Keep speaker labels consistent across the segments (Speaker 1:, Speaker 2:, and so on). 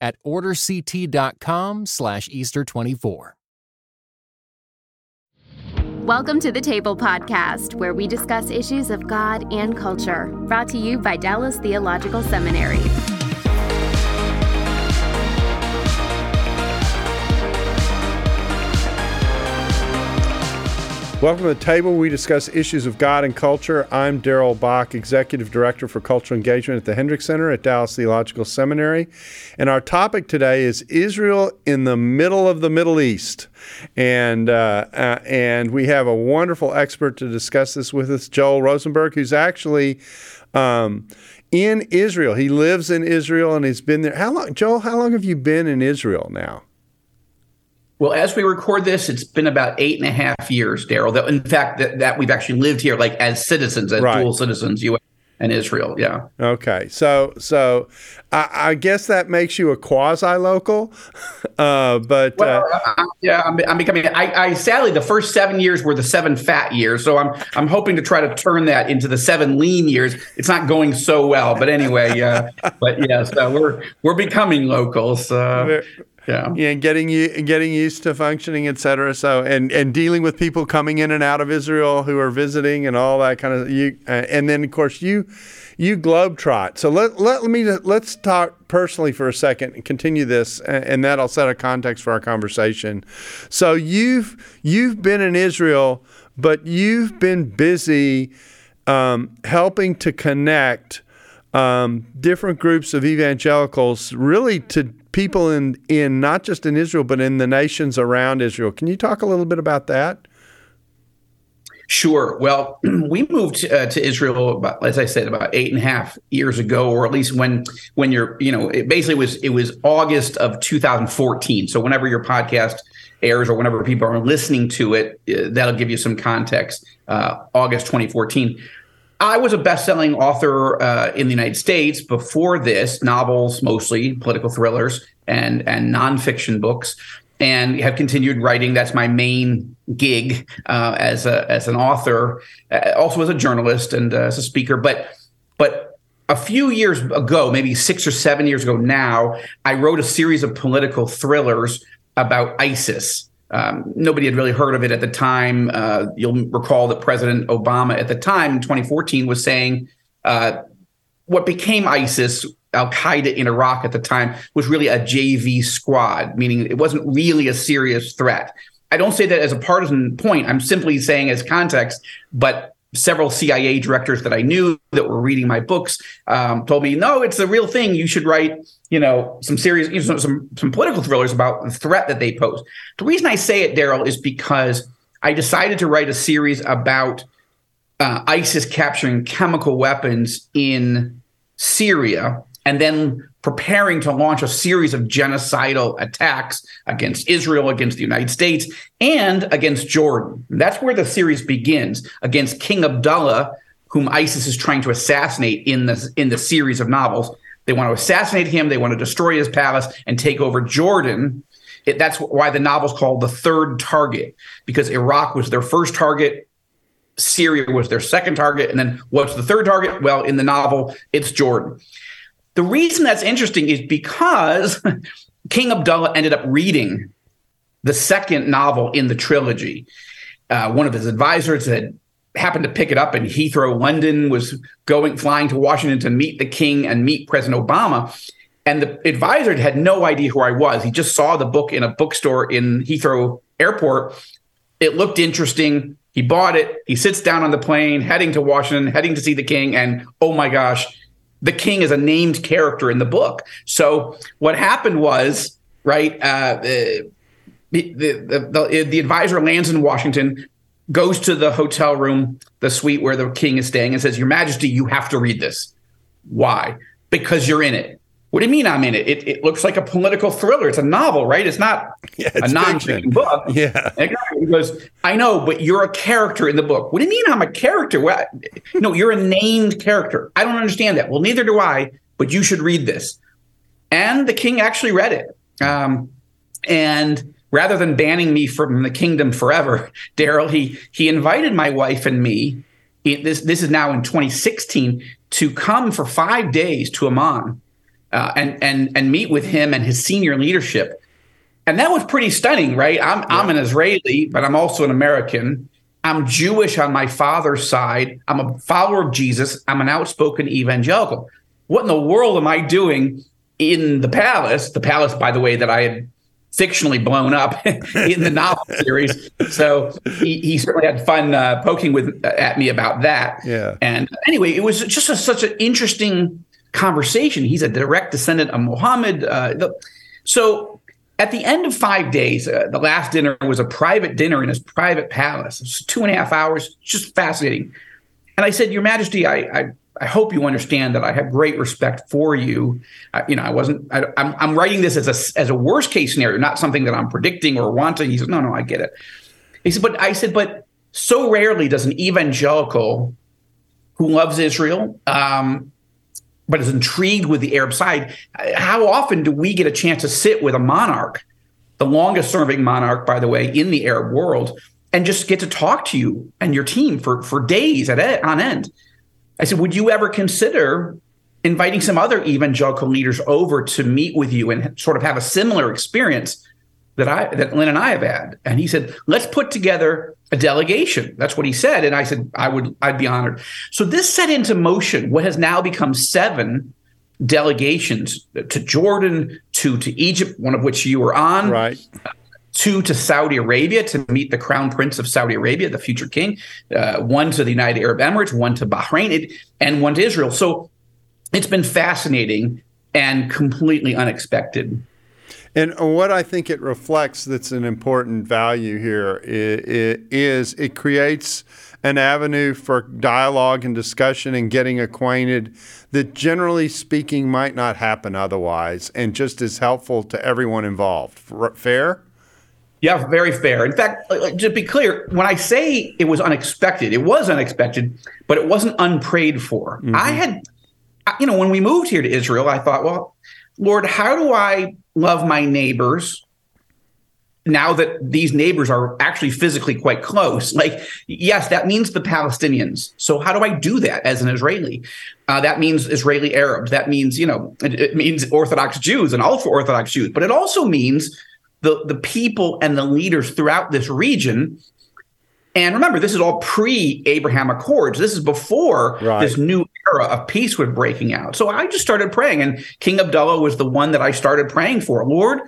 Speaker 1: at orderct.com slash Easter24.
Speaker 2: Welcome to the Table Podcast, where we discuss issues of God and culture, brought to you by Dallas Theological Seminary.
Speaker 3: Welcome to the table. We discuss issues of God and culture. I'm Darrell Bock, Executive Director for Cultural Engagement at the Hendricks Center at Dallas Theological Seminary. And our topic today is Israel in the middle of the Middle East. And, uh, uh, and we have a wonderful expert to discuss this with us, Joel Rosenberg, who's actually um, in Israel. He lives in Israel and he's been there. How long, Joel, how long have you been in Israel now?
Speaker 4: Well, as we record this, it's been about eight and a half years, Darrell. That in fact that, that we've actually lived here like as citizens, as right. dual citizens, U.S. and Israel. Yeah.
Speaker 3: Okay. So so I, I guess that makes you a quasi local, uh, but
Speaker 4: well, uh, yeah, I'm, I'm becoming. I, I, sadly the first seven years were the seven fat years, so I'm I'm hoping to try to turn that into the seven lean years. It's not going so well, but anyway, yeah. but yes, yeah, so we're we're becoming locals.
Speaker 3: Yeah. Yeah getting you getting used to functioning et cetera. So and and dealing with people coming in and out of israel who are visiting and all that kind of you uh, and then of course you you globetrot so let, let me let's talk personally for a second and continue this and that'll set a context for our conversation. So you've you've been in israel but you've been busy um, helping to connect um, different groups of evangelicals really to people in in not just in Israel but in the nations around Israel. Can you talk a little bit about that?
Speaker 4: Sure. Well, we moved uh, to Israel, about, as I said, about eight and a half years ago, or at least when when you're, you know, it basically was it was August of 2014. So whenever your podcast airs or whenever people are listening to it, uh, that'll give you some context. Uh, August 2014. I was a best-selling author uh, in the United States before this, novels mostly, political thrillers, and and nonfiction books, and have continued writing. That's my main gig uh, as a as an author, uh, also as a journalist and uh, as a speaker. But but a few years ago, maybe six or seven years ago now, I wrote a series of political thrillers about ISIS. Um, nobody had really heard of it at the time. Uh, you'll recall that President Obama at the time in 2014 was saying uh, what became ISIS, Al Qaeda in Iraq at the time, was really a JV squad, meaning it wasn't really a serious threat. I don't say that as a partisan point. I'm simply saying as context, but several CIA directors that I knew that were reading my books um, told me, no, it's the real thing. You should write, you know, some serious, you know, some some political thrillers about the threat that they pose. The reason I say it, Darrell, is because I decided to write a series about uh, ISIS capturing chemical weapons in Syria and then preparing to launch a series of genocidal attacks against Israel, against the United States, and against Jordan. That's where the series begins against King Abdullah, whom ISIS is trying to assassinate in the in the series of novels. They want to assassinate him. They want to destroy his palace and take over Jordan. It, that's why the novel's called The Third Target, because Iraq was their first target. Syria was their second target. And then what's the third target? Well, in the novel, it's Jordan. The reason that's interesting is because King Abdullah ended up reading the second novel in the trilogy. Uh, one of his advisors had happened to pick it up in Heathrow, London, was going flying to Washington to meet the king and meet President Obama. And the advisor had no idea who I was. He just saw the book in a bookstore in Heathrow Airport. It looked interesting. He bought it. He sits down on the plane, heading to Washington, heading to see the king. And oh my gosh, the king is a named character in the book. So what happened was, right, uh, the, the, the, the, advisor lands in Washington, goes to the hotel room, the suite where the king is staying, and says, Your Majesty, you have to read this. Why? Because you're in it. What do you mean I'm in it? It, it looks like a political thriller. It's a novel, right? It's not
Speaker 3: Yeah, it's
Speaker 4: a non-fiction book.
Speaker 3: Yeah.
Speaker 4: And He goes, I know, but you're a character in the book. What do you mean I'm a character? Well, no, you're a named character. I don't understand that. Well, neither do I, but you should read this. And the king actually read it. Um, and rather than banning me from the kingdom forever, Darrell, he he invited my wife and me. this this is now in 2016 to come for five days to Amman uh, and and and meet with him and his senior leadership. And that was pretty stunning, right? I'm I'm an Israeli, but I'm also an American. I'm Jewish on my father's side. I'm a follower of Jesus. I'm an outspoken evangelical. What in the world am I doing in the palace? The palace, by the way, that I had fictionally blown up in the novel series. So he, he certainly had fun uh, poking with at me about that.
Speaker 3: Yeah.
Speaker 4: And anyway, it was just a, such an interesting conversation. He's a direct descendant of Muhammad. Uh, the, so at the end of five days, uh, the last dinner was a private dinner in his private palace. It was two and a half hours, just fascinating. And I said, Your Majesty, I, I, I hope you understand that I have great respect for you. You know, I wasn't. I, I'm, I'm writing this as a as a worst case scenario, not something that I'm predicting or wanting. He said, No, no, I get it. He said, But I said, but so rarely does an evangelical who loves Israel, um, but is intrigued with the Arab side. How often do we get a chance to sit with a monarch, the longest serving monarch, by the way, in the Arab world, and just get to talk to you and your team for, for days at on end? I said, would you ever consider inviting some other evangelical leaders over to meet with you and sort of have a similar experience that I that Lynn and I have had? And he said, let's put together a delegation. That's what he said. And I said, I would, I'd be honored. So this set into motion what has now become seven delegations to Jordan, two to Egypt, one of which you were on,
Speaker 3: Right.
Speaker 4: two to Saudi Arabia to meet the crown prince of Saudi Arabia, the future king, uh, one to the United Arab Emirates, one to Bahrain, it, and one to Israel. So it's been fascinating and completely unexpected.
Speaker 3: And what I think it reflects that's an important value here is it creates an avenue for dialogue and discussion and getting acquainted that generally speaking might not happen otherwise and just is helpful to everyone involved. Fair?
Speaker 4: Yeah, very fair. In fact, uh, to be clear, when I say it was unexpected, it was unexpected, but it wasn't unprayed for. I had, you know, when we moved here to Israel, I thought, well, Lord, how do I love my neighbors now that these neighbors are actually physically quite close? Like, yes, that means the Palestinians. So how do I do that as an Israeli? Uh, that means Israeli Arabs. That means, you know, it, it means Orthodox Jews and ultra Orthodox Jews, but it also means the, the people and the leaders throughout this region. And remember, this is all pre Abraham Accords. This is before
Speaker 3: Right.
Speaker 4: this new era of peace was breaking out. So I just started praying, and King Abdullah was the one that I started praying for. Lord,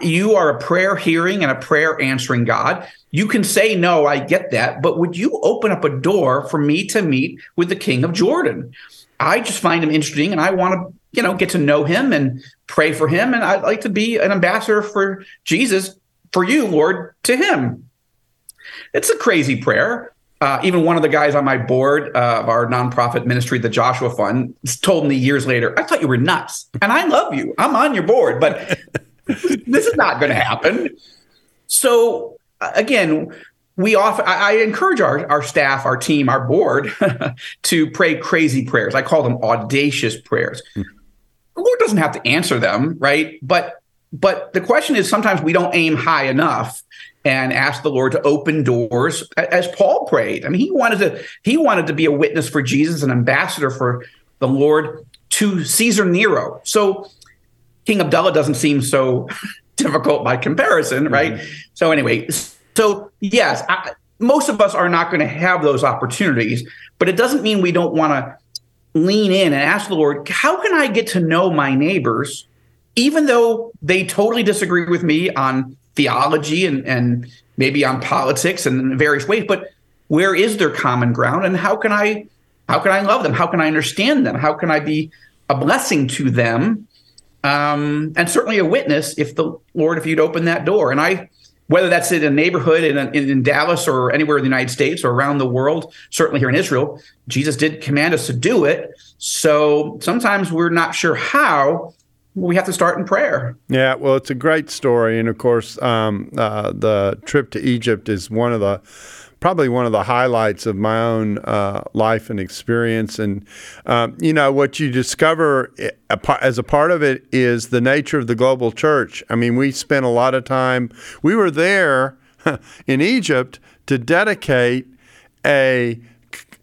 Speaker 4: you are a prayer hearing and a prayer answering God. You can say no, I get that, but would you open up a door for me to meet with the king of Jordan? I just find him interesting and I want to, you know, get to know him and pray for him and I'd like to be an ambassador for Jesus for you, Lord, to him. It's a crazy prayer. Uh, even one of the guys on my board uh, of our nonprofit ministry, the Joshua Fund, told me years later, I thought you were nuts. And I love you. I'm on your board, but this is not going to happen. So uh, again, we often I, I encourage our, our staff, our team, our board to pray crazy prayers. I call them audacious prayers. The Lord doesn't have to answer them, right? But but the question is sometimes we don't aim high enough and ask the Lord to open doors as Paul prayed. I mean, he wanted to he wanted to be a witness for Jesus, an ambassador for the Lord to Caesar Nero. So King Abdullah doesn't seem so difficult by comparison, mm-hmm. right? So anyway, so yes, I, most of us are not going to have those opportunities, but it doesn't mean we don't want to lean in and ask the Lord, how can I get to know my neighbors, even though they totally disagree with me on theology and, and maybe on politics and various ways, but where is their common ground and how can I how can I love them? How can I understand them? How can I be a blessing to them? Um, and certainly a witness if the Lord, if you'd open that door. And I whether that's in a neighborhood in, in, in, Dallas or anywhere in the United States or around the world, certainly here in Israel, Jesus did command us to do it. So sometimes we're not sure how. We have to start in prayer.
Speaker 3: Yeah, well, it's a great story, and of course, um, uh, the trip to Egypt is one of the probably one of the highlights of my own uh, life and experience. And, um, you know, what you discover eh, as a part of it is the nature of the global church. I mean, we spent a lot of time, we were there in Egypt to dedicate a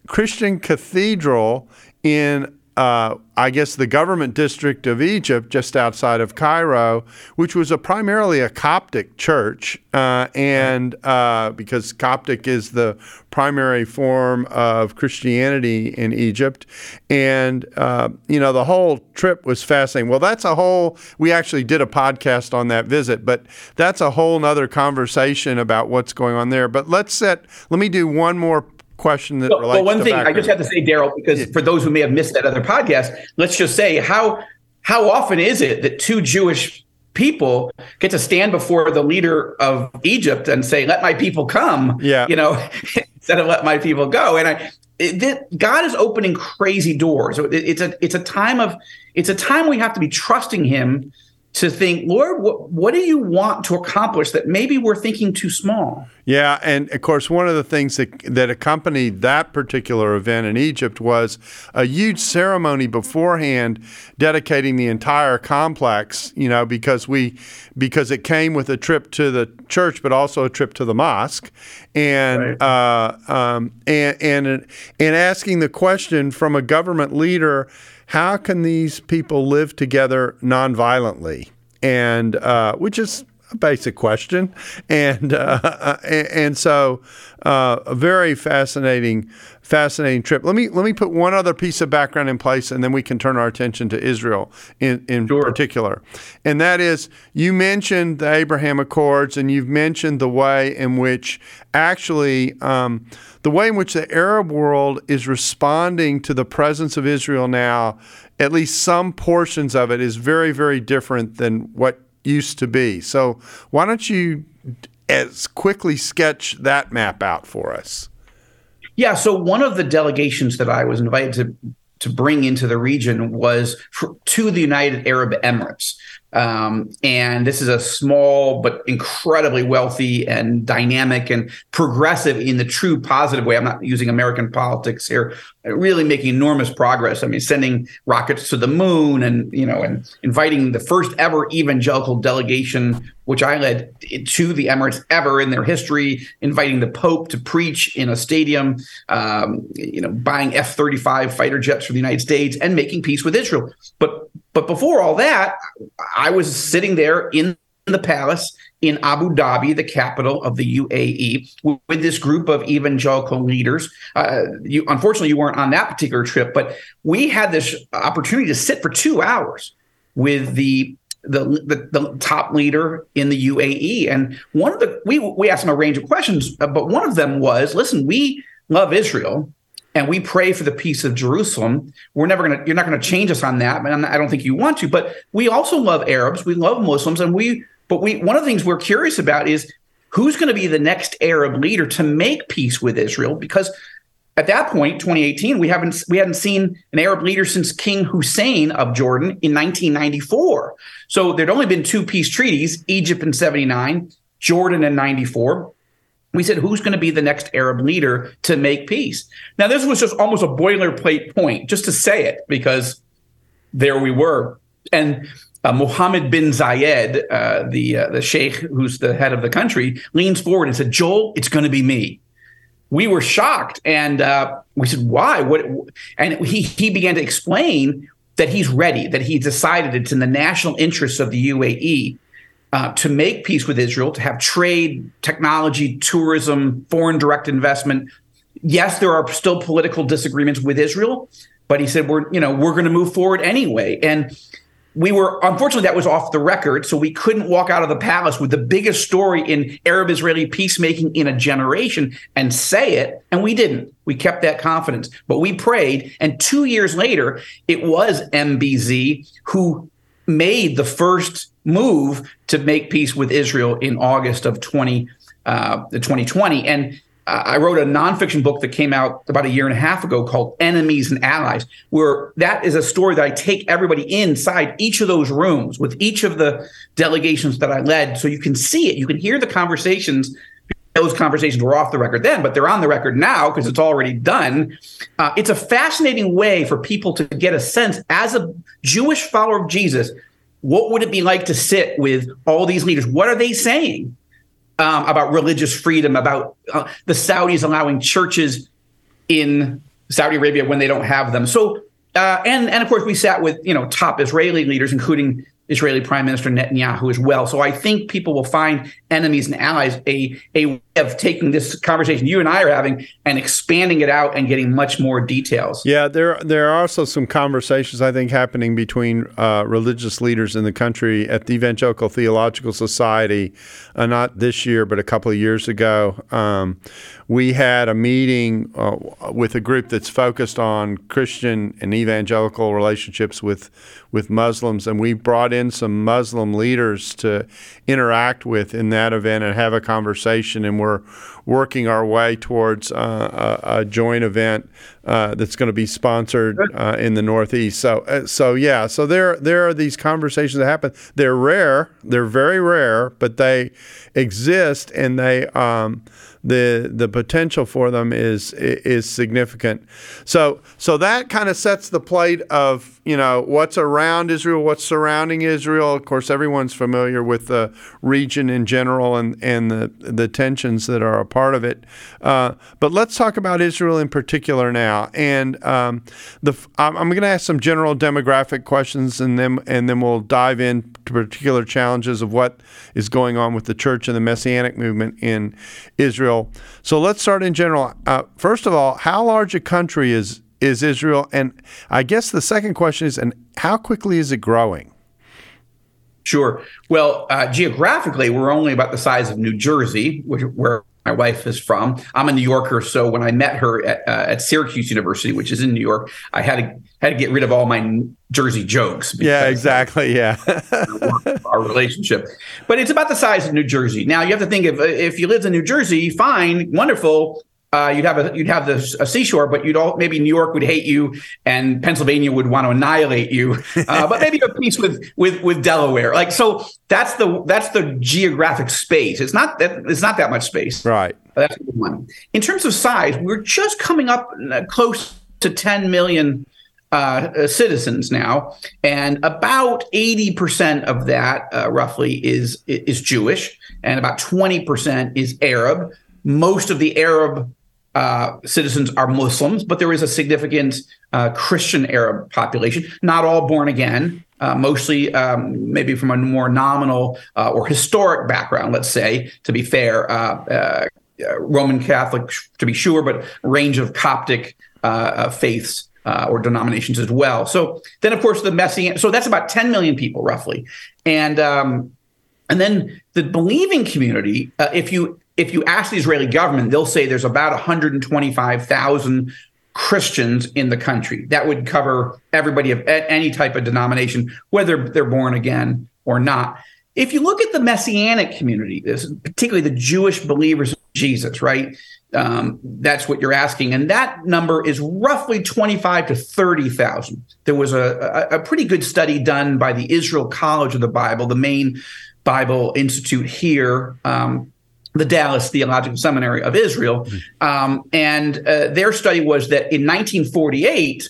Speaker 3: Christian cathedral in uh, I guess, the government district of Egypt, just outside of Cairo, which was a primarily a Coptic church, uh, and uh, because Coptic is the primary form of Christianity in Egypt, and uh, you know the whole trip was fascinating. Well, that's a whole. We actually did a podcast on that visit, but that's a whole other conversation about what's going on there. But let's set. Let me do one more question that relates well,
Speaker 4: one thing
Speaker 3: background.
Speaker 4: I just have to say, Darrell, because yeah. for those who may have missed that other podcast, let's just say how how often is it that two Jewish people get to stand before the leader of Egypt and say, "Let my people come,"
Speaker 3: yeah,
Speaker 4: you know, instead of "Let my people go," and I. It, God is opening crazy doors. it's a it's a time of it's a time we have to be trusting Him to think, Lord, what, what do you want to accomplish that maybe we're thinking too small?
Speaker 3: Yeah, and of course, one of the things that that accompanied that particular event in Egypt was a huge ceremony beforehand, dedicating the entire complex. You know, because we because it came with a trip to the church, but also a trip to the mosque, and right. uh, um, and and and asking the question from a government leader how can these people live together nonviolently? And uh, which is basic question, and uh, and so uh, a very fascinating, fascinating trip. Let me let me put one other piece of background in place, and then we can turn our attention to Israel in in sure. particular, and that is you mentioned the Abraham Accords, and you've mentioned the way in which actually. Um, the way in which the Arab world is responding to the presence of Israel now, at least some portions of it, is very, very different than what used to be. So, why don't you as quickly sketch that map out for us?
Speaker 4: Yeah. So, one of the delegations that I was invited to to bring into the region was for, to the United Arab Emirates. Um, and this is a small but incredibly wealthy and dynamic and progressive in the true positive way. I'm not using American politics here. Really making enormous progress. I mean, sending rockets to the moon, and you know, and inviting the first ever evangelical delegation, which I led to the Emirates ever in their history. Inviting the Pope to preach in a stadium. Um, you know, buying F-35 fighter jets for the United States and making peace with Israel. But but before all that, I was sitting there in the palace in Abu Dhabi, the capital of the UAE, with this group of evangelical leaders. Uh, you, unfortunately, you weren't on that particular trip, but we had this opportunity to sit for two hours with the the, the, the top leader in the UAE. And one of the we we asked him a range of questions, uh, but one of them was, listen, we love Israel and we pray for the peace of Jerusalem. We're never going to, you're not going to change us on that. And I don't think you want to, but we also love Arabs. We love Muslims. And we, but we, one of the things we're curious about is who's going to be the next Arab leader to make peace with Israel? Because at that point, 2018, we haven't, we hadn't seen an Arab leader since King Hussein of Jordan in 1994. So there'd only been two peace treaties, Egypt in 79, Jordan in 94 we said, who's going to be the next Arab leader to make peace? Now, this was just almost a boilerplate point, just to say it, because there we were. And uh, Mohammed bin Zayed, uh, the uh, the sheikh who's the head of the country, leans forward and said, "Joel, it's going to be me." We were shocked, and uh, we said, "Why?" What? And he he began to explain that he's ready, that he decided it's in the national interests of the UAE uh, to make peace with Israel, to have trade, technology, tourism, foreign direct investment. Yes, there are still political disagreements with Israel, but he said we're you know we're going to move forward anyway. And we were unfortunately that was off the record, so we couldn't walk out of the palace with the biggest story in Arab-Israeli peacemaking in a generation and say it, and we didn't. We kept that confidence, but we prayed, and two years later, it was MBZ who made the first move to make peace with Israel in August of 20, uh, 2020. And I wrote a nonfiction book that came out about a year and a half ago called Enemies and Allies, where that is a story that I take everybody inside each of those rooms with each of the delegations that I led. So you can see it, you can hear the conversations. Those conversations were off the record then, but they're on the record now because it's already done. Uh, it's a fascinating way for people to get a sense as a Jewish follower of Jesus. What would it be like to sit with all these leaders? What are they saying? um, about religious freedom, about uh, the Saudis allowing churches in Saudi Arabia when they don't have them. So, uh, and and of course, we sat with you know top Israeli leaders, including Israeli Prime Minister Netanyahu as well. So I think people will find enemies and allies a a way of taking this conversation you and I are having and expanding it out and getting much more details.
Speaker 3: Yeah, there there are also some conversations I think happening between uh, religious leaders in the country at the Evangelical Theological Society, uh, not this year but a couple of years ago. Um, we had a meeting uh, with a group that's focused on Christian and evangelical relationships with with Muslims, and we brought in some Muslim leaders to interact with in that event and have a conversation. And we're working our way towards uh, a, a, joint event uh, that's going to be sponsored uh, in the Northeast. So, uh, so yeah, so there there are these conversations that happen. They're rare, they're very rare, but they exist, and they. Um, the the potential for them is is significant. So so that kind of sets the plate of you know what's around Israel, what's surrounding Israel. Of course, everyone's familiar with the region in general and and the the tensions that are a part of it. Uh, but let's talk about Israel in particular now. And um, the I'm, I'm going to ask some general demographic questions, and then and then we'll dive into particular challenges of what is going on with the church and the messianic movement in Israel Israel. So let's start in general. Uh, first of all, how large a country is is Israel? And I guess the second question is, and how quickly is it growing?
Speaker 4: Sure. Well, uh, geographically, we're only about the size of New Jersey, which, where my wife is from. I'm a New Yorker, so when I met her at, uh, at Syracuse University, which is in New York, I had to had to get rid of all my Jersey jokes.
Speaker 3: Yeah, exactly. Yeah,
Speaker 4: our relationship, but it's about the size of New Jersey. Now you have to think if if you lived in New Jersey, fine, wonderful uh, you'd have a you'd have the a seashore, but you'd all maybe New York would hate you, and Pennsylvania would want to annihilate you. Uh, but maybe a peace with with with Delaware. Like so, that's the that's the geographic space. It's not that it's not that much space.
Speaker 3: Right.
Speaker 4: That's one. In terms of size, we're just coming up uh, close to 10 million uh, citizens now, and about 80% of that, uh, roughly, is is Jewish, and about 20% is Arab. Most of the Arab uh, citizens are Muslims, but there is a significant uh, Christian Arab population, not all born again, uh, mostly um, maybe from a more nominal uh, or historic background, let's say, to be fair. Uh, uh, Roman Catholic, to be sure, but range of Coptic faiths or denominations as well. So then, of course, the Messianic. So that's about 10 million people, roughly, and um, and then the believing community. if you if you ask the Israeli government, they'll say there's about 125,000 Christians in the country. That would cover everybody of any type of denomination, whether they're born again or not. If you look at the messianic community, this particularly the Jewish believers in Jesus, right? Um, that's what you're asking, and that number is roughly 25 to 30 thousand. There was a, a, a pretty good study done by the Israel College of the Bible, the main Bible institute here, um, the Dallas Theological Seminary of Israel. Mm-hmm. Um, and uh, their study was that in 1948,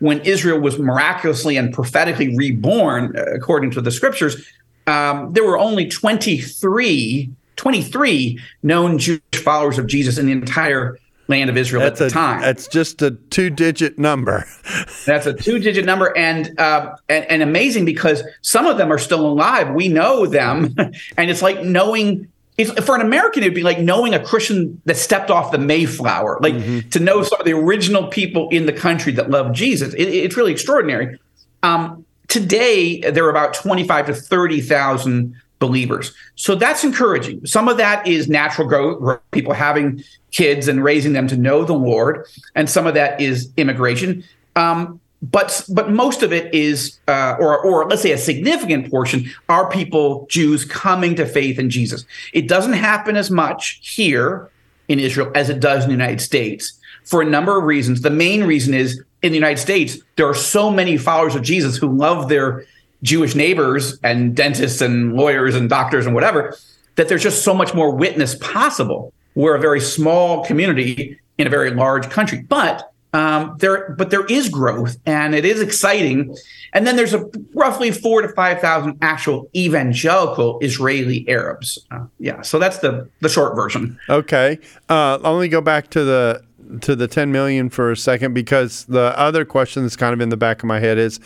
Speaker 4: when Israel was miraculously and prophetically reborn, uh, according to the scriptures, um, there were only 23, 23 known Jewish followers of Jesus in the entire land of Israel
Speaker 3: that's
Speaker 4: at the
Speaker 3: a,
Speaker 4: time.
Speaker 3: That's just a two-digit number.
Speaker 4: that's a two-digit number, and, uh, and and amazing because some of them are still alive. We know them, and it's like knowing for an American, it'd be like knowing a Christian that stepped off the Mayflower, like mm-hmm. to know some of the original people in the country that love Jesus. It, it's really extraordinary. Um, today, there are about 25 to 30,000 believers. So that's encouraging. Some of that is natural growth, people having kids and raising them to know the Lord. And some of that is immigration. Um, but but most of it is, uh, or or let's say a significant portion, are people Jews coming to faith in Jesus. It doesn't happen as much here in Israel as it does in the United States for a number of reasons. The main reason is in the United States there are so many followers of Jesus who love their Jewish neighbors and dentists and lawyers and doctors and whatever that there's just so much more witness possible. We're a very small community in a very large country, but um, there, but there is growth and it is exciting. And then there's a roughly four to five thousand actual evangelical Israeli Arabs. Uh, yeah, so that's the the short version.
Speaker 3: Okay, uh, let me go back to the to the 10 million for a second because the other question that's kind of in the back of my head is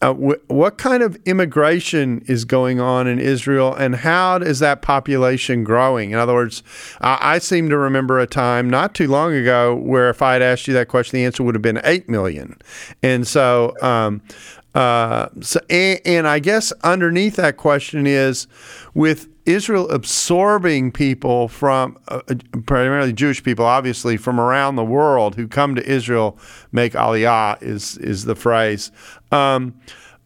Speaker 3: uh, wh- what kind of immigration is going on in Israel and how is that population growing? In other words, I, I seem to remember a time not too long ago where if I had asked you that question, the answer would have been 8 million. And so, um, uh, so and, and I guess underneath that question is with Israel absorbing people from uh, primarily Jewish people, obviously from around the world who come to Israel, make aliyah is is the phrase. Um,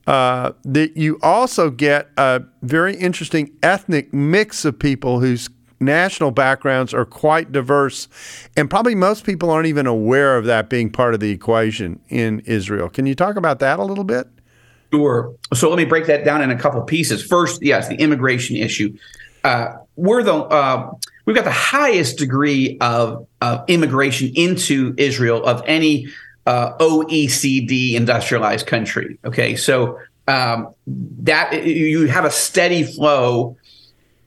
Speaker 3: uh, that you also get a very interesting ethnic mix of people whose national backgrounds are quite diverse, and probably most people aren't even aware of that being part of the equation in Israel. Can you talk about that a little bit?
Speaker 4: Sure. So let me break that down in a couple pieces. First, yes, the immigration issue. Uh, we're the uh, we've got the highest degree of, of immigration into Israel of any uh, OECD industrialized country. Okay, so um, that you have a steady flow.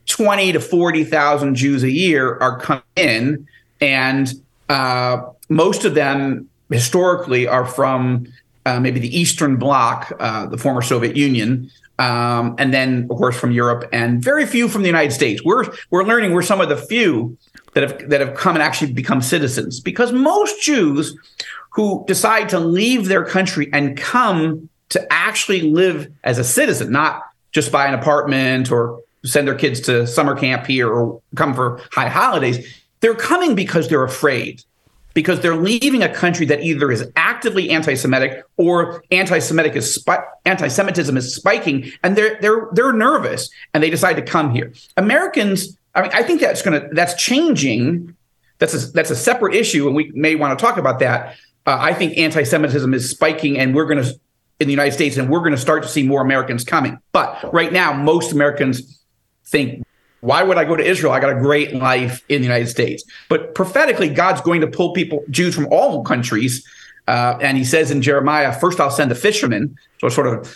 Speaker 4: Twenty to forty thousand Jews a year are coming in, and uh, most of them historically are from uh, maybe the Eastern Bloc, uh, the former Soviet Union, um, and then of course from Europe, and very few from the United States. We're we're learning we're some of the few that have that have come and actually become citizens because most Jews who decide to leave their country and come to actually live as a citizen, not just buy an apartment or send their kids to summer camp here or come for high holidays. They're coming because they're afraid because they're leaving a country that either is actively anti-Semitic or anti-Semitic is spi- anti-Semitism is spiking, and they're they're they're nervous and they decide to come here. Americans, I mean, I think that's gonna that's changing. That's a, that's a separate issue, and we may want to talk about that. Uh, I think anti-Semitism is spiking, and we're going to in the United States, and we're going to start to see more Americans coming. But right now, most Americans think why would I go to Israel? I got a great life in the United States. But prophetically, God's going to pull people, Jews from all countries. Uh, and he says in Jeremiah, first I'll send the fishermen, so sort of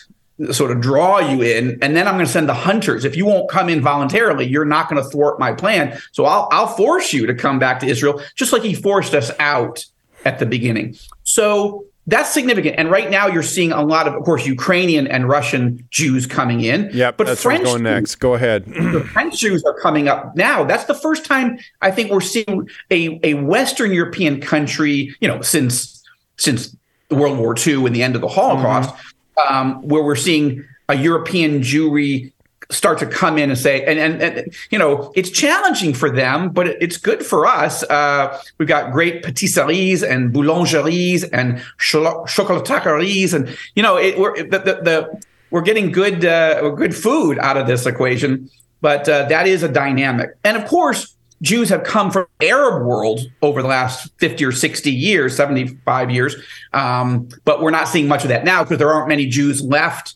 Speaker 4: sort of draw you in, and then I'm going to send the hunters. If you won't come in voluntarily, you're not going to thwart my plan. So I'll I'll force you to come back to Israel, just like he forced us out at the beginning. So that's significant. And right now, you're seeing a lot of, of course, Ukrainian and Russian Jews coming in.
Speaker 3: Yeah, but that's French going next. Go ahead.
Speaker 4: the French Jews are coming up now. That's the first time I think we're seeing a, a Western European country, you know, since since World War II and the end of the Holocaust, mm-hmm. um, where we're seeing a European Jewry start to come in and say, and, and, and you know, it's challenging for them, but it's good for us. Uh, we've got great patisseries and boulangeries and chocolateries, and you know, it, we're the, the, the, we're getting good uh, good food out of this equation. But uh, that is a dynamic, and of course, Jews have come from Arab world over the last 50 or 60 years, 75 years. Um, but we're not seeing much of that now because there aren't many Jews left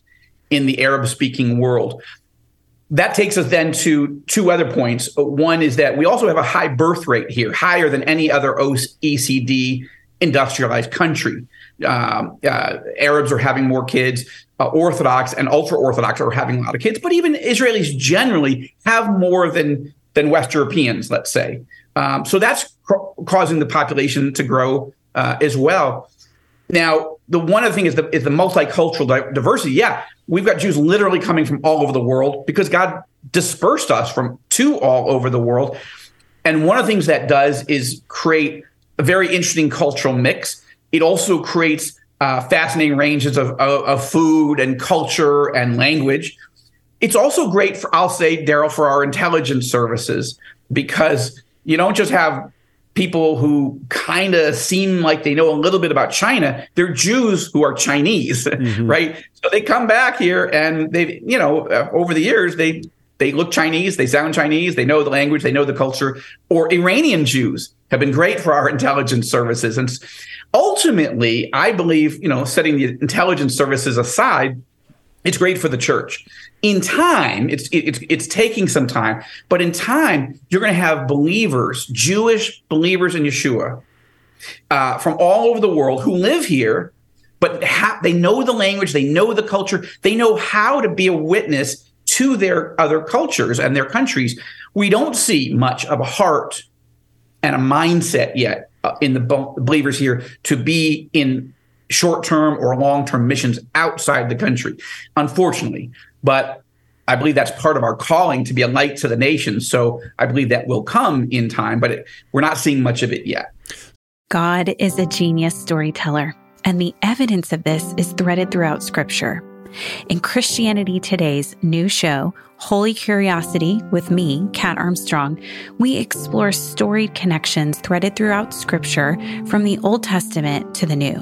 Speaker 4: in the Arab speaking world that takes us then to two other points. One is that we also have a high birth rate here, higher than any other OECD industrialized country. Um, uh, Arabs are having more kids. Uh, Orthodox and ultra Orthodox are having a lot of kids, but even Israelis generally have more than than West Europeans, let's say. Um, so that's cr- causing the population to grow uh, as well. Now, the one other thing is the is the multicultural di- diversity. Yeah, we've got Jews literally coming from all over the world because God dispersed us from to all over the world. And one of the things that does is create a very interesting cultural mix. It also creates uh, fascinating ranges of, of, of, food and culture and language. It's also great for, I'll say, Darrell, for our intelligence services because you don't just have people who kind of seem like they know a little bit about China. They're Jews who are Chinese, mm-hmm. right? So they come back here and they, you know, uh, over the years they they look Chinese, they sound Chinese, they know the language, they know the culture. Or Iranian Jews have been great for our intelligence services, and ultimately, I believe, you know, setting the intelligence services aside, it's great for the church. In time, it's it's it's taking some time, but in time, you're going to have believers, Jewish believers in Yeshua, uh, from all over the world who live here, but ha- they know the language, they know the culture, they know how to be a witness to their other cultures and their countries. We don't see much of a heart and a mindset yet uh, in the believers here to be in short term or long term missions outside the country, unfortunately. But I believe that's part of our calling to be a light to the nations. So I believe that will come in time, but it, we're not seeing much of it yet.
Speaker 5: God is a genius storyteller, and the evidence of this is threaded throughout Scripture. In Christianity Today's new show, Holy Curiosity, with me, Kat Armstrong, we explore storied connections threaded throughout Scripture from the Old Testament to the New.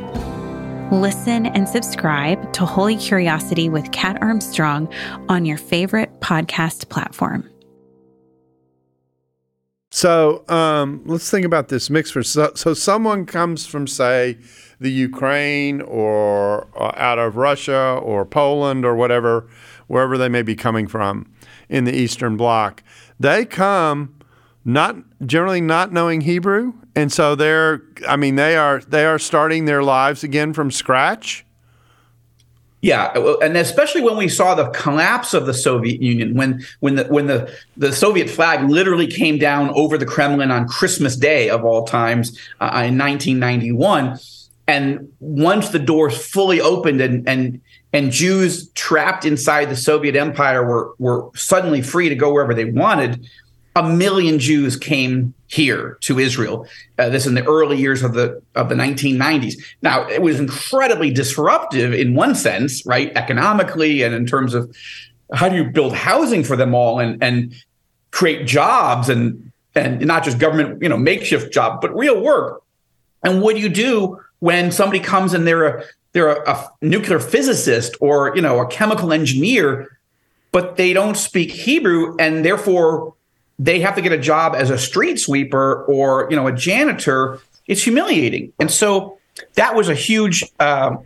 Speaker 5: Listen and subscribe to Holy Curiosity with Kat Armstrong on your favorite podcast platform.
Speaker 3: So um, let's think about this mix for so, so someone comes from say the Ukraine or uh, out of Russia or Poland or whatever, wherever they may be coming from in the Eastern Bloc. They come not generally not knowing Hebrew, and so they're I mean they are they are starting their lives again from scratch.
Speaker 4: Yeah, and especially when we saw the collapse of the Soviet Union, when when the when the, the Soviet flag literally came down over the Kremlin on Christmas Day of all times uh, in 1991 and once the doors fully opened and and and Jews trapped inside the Soviet Empire were were suddenly free to go wherever they wanted, a million Jews came here to Israel. Uh, this in the early years of the of the 1990s. Now it was incredibly disruptive in one sense, right, economically and in terms of how do you build housing for them all and and create jobs and and not just government, you know, makeshift job, but real work. And what do you do when somebody comes and they're a they're a, a nuclear physicist or you know a chemical engineer, but they don't speak Hebrew and therefore they have to get a job as a street sweeper or you know a janitor. It's humiliating, and so that was a huge. Uh,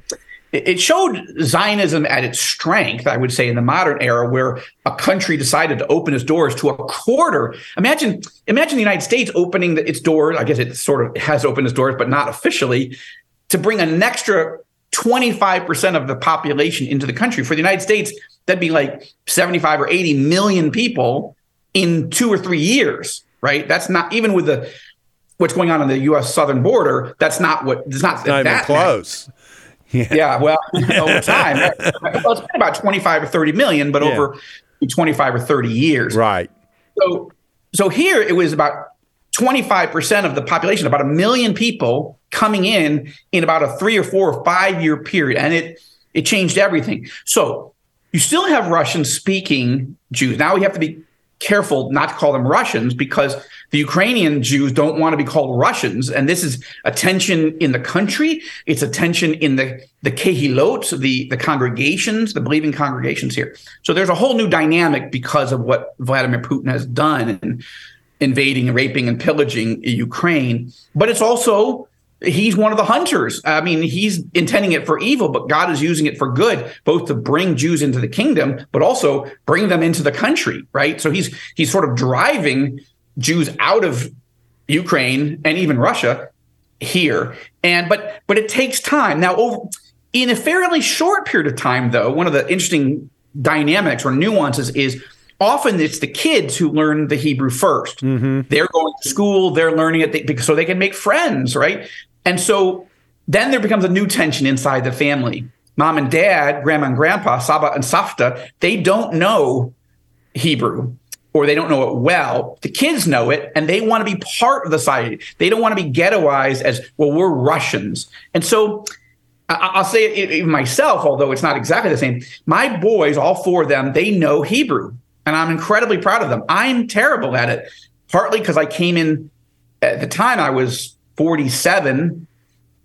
Speaker 4: it showed Zionism at its strength, I would say, in the modern era, where a country decided to open its doors to a quarter. Imagine, imagine the United States opening its doors. I guess it sort of has opened its doors, but not officially to bring an extra 25% of the population into the country. For the United States, that'd be like 75 or 80 million people in two or three years, right? That's not even with the what's going on on the U.S. southern border. That's not what. It's not,
Speaker 3: it's not
Speaker 4: that
Speaker 3: even close.
Speaker 4: Yeah. yeah. well, over time, well, it's been about 25 or 30 million, but yeah. over 25 or 30 years.
Speaker 3: Right.
Speaker 4: So, so here it was about 25% of the population, about a million people coming in in about a three or four or five year period. And it, it changed everything. So you still have Russian speaking Jews. Now we have to be careful not to call them Russians because the Ukrainian Jews don't want to be called Russians. And this is a tension in the country. It's a tension in the, the kehilot, the, the congregations, the believing congregations here. So there's a whole new dynamic because of what Vladimir Putin has done. in invading, raping, and pillaging Ukraine. But it's also he's one of the hunters. I mean, he's intending it for evil, but God is using it for good, both to bring Jews into the kingdom, but also bring them into the country, right? So he's he's sort of driving Jews out of Ukraine and even Russia here. And but but it takes time. Now over in a fairly short period of time though, one of the interesting dynamics or nuances is often it's the kids who learn the Hebrew 1st they mm-hmm. They're going to school, they're learning it so they can make friends, right? And so then there becomes a new tension inside the family. Mom and dad, grandma and grandpa, Saba and Safta, they don't know Hebrew or they don't know it well. The kids know it and they want to be part of the society. They don't want to be ghettoized as, well, we're Russians. And so I'll say it myself, although it's not exactly the same. My boys, all four of them, they know Hebrew, and I'm incredibly proud of them. I'm terrible at it, partly because I came in at the time I was 47